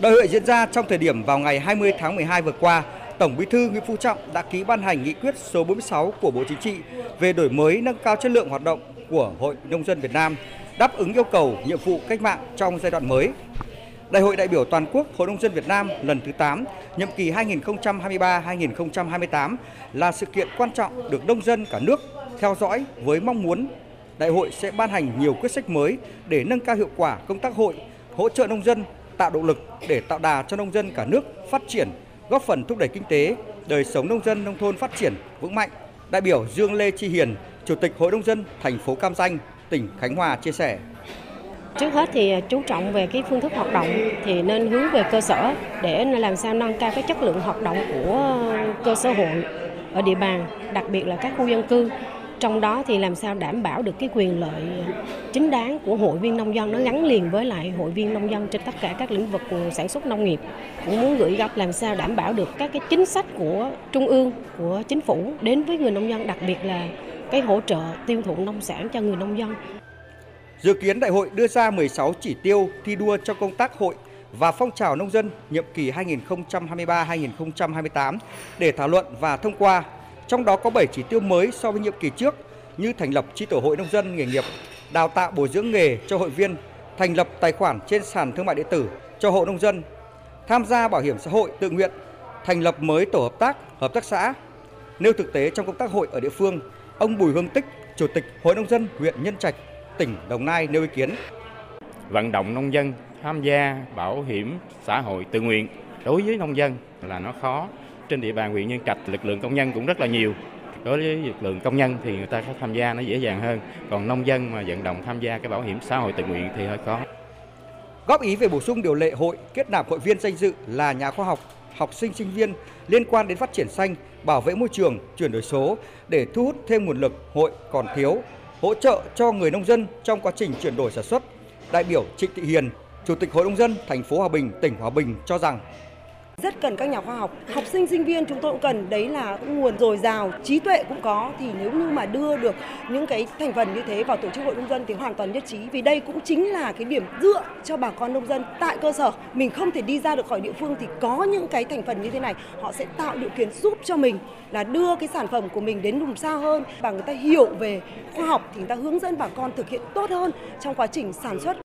Đại hội diễn ra trong thời điểm vào ngày 20 tháng 12 vừa qua, Tổng Bí thư Nguyễn Phú Trọng đã ký ban hành nghị quyết số 46 của Bộ Chính trị về đổi mới nâng cao chất lượng hoạt động của Hội Nông dân Việt Nam, đáp ứng yêu cầu nhiệm vụ cách mạng trong giai đoạn mới. Đại hội đại biểu toàn quốc Hội Nông dân Việt Nam lần thứ 8, nhiệm kỳ 2023-2028 là sự kiện quan trọng được nông dân cả nước theo dõi với mong muốn đại hội sẽ ban hành nhiều quyết sách mới để nâng cao hiệu quả công tác hội, hỗ trợ nông dân, tạo động lực để tạo đà cho nông dân cả nước phát triển, góp phần thúc đẩy kinh tế, đời sống nông dân nông thôn phát triển vững mạnh. Đại biểu Dương Lê Chi Hiền, Chủ tịch Hội nông dân thành phố Cam Ranh, tỉnh Khánh Hòa chia sẻ. Trước hết thì chú trọng về cái phương thức hoạt động thì nên hướng về cơ sở để làm sao nâng cao cái chất lượng hoạt động của cơ sở hội ở địa bàn, đặc biệt là các khu dân cư. Trong đó thì làm sao đảm bảo được cái quyền lợi chính đáng của hội viên nông dân nó gắn liền với lại hội viên nông dân trên tất cả các lĩnh vực sản xuất nông nghiệp. Cũng muốn gửi gắm làm sao đảm bảo được các cái chính sách của trung ương, của chính phủ đến với người nông dân, đặc biệt là cái hỗ trợ tiêu thụ nông sản cho người nông dân. Dự kiến đại hội đưa ra 16 chỉ tiêu thi đua cho công tác hội và phong trào nông dân nhiệm kỳ 2023-2028 để thảo luận và thông qua. Trong đó có 7 chỉ tiêu mới so với nhiệm kỳ trước như thành lập chi tổ hội nông dân nghề nghiệp, đào tạo bồi dưỡng nghề cho hội viên, thành lập tài khoản trên sàn thương mại điện tử cho hộ nông dân, tham gia bảo hiểm xã hội tự nguyện, thành lập mới tổ hợp tác, hợp tác xã. Nêu thực tế trong công tác hội ở địa phương, ông Bùi Hương Tích, Chủ tịch Hội nông dân huyện Nhân Trạch, tỉnh Đồng Nai nêu ý kiến. Vận động nông dân tham gia bảo hiểm xã hội tự nguyện đối với nông dân là nó khó. Trên địa bàn huyện Nhân Trạch lực lượng công nhân cũng rất là nhiều. Đối với lực lượng công nhân thì người ta có tham gia nó dễ dàng hơn. Còn nông dân mà vận động tham gia cái bảo hiểm xã hội tự nguyện thì hơi khó. Góp ý về bổ sung điều lệ hội kết nạp hội viên danh dự là nhà khoa học, học sinh sinh viên liên quan đến phát triển xanh, bảo vệ môi trường, chuyển đổi số để thu hút thêm nguồn lực hội còn thiếu, hỗ trợ cho người nông dân trong quá trình chuyển đổi sản xuất. Đại biểu Trịnh Thị Hiền, Chủ tịch Hội nông dân thành phố Hòa Bình, tỉnh Hòa Bình cho rằng rất cần các nhà khoa học. Học sinh sinh viên chúng tôi cũng cần. Đấy là nguồn dồi dào. Trí tuệ cũng có. Thì nếu như mà đưa được những cái thành phần như thế vào tổ chức hội nông dân thì hoàn toàn nhất trí. Vì đây cũng chính là cái điểm dựa cho bà con nông dân tại cơ sở. Mình không thể đi ra được khỏi địa phương thì có những cái thành phần như thế này. Họ sẽ tạo điều kiện giúp cho mình là đưa cái sản phẩm của mình đến vùng xa hơn. Và người ta hiểu về khoa học thì người ta hướng dẫn bà con thực hiện tốt hơn trong quá trình sản xuất.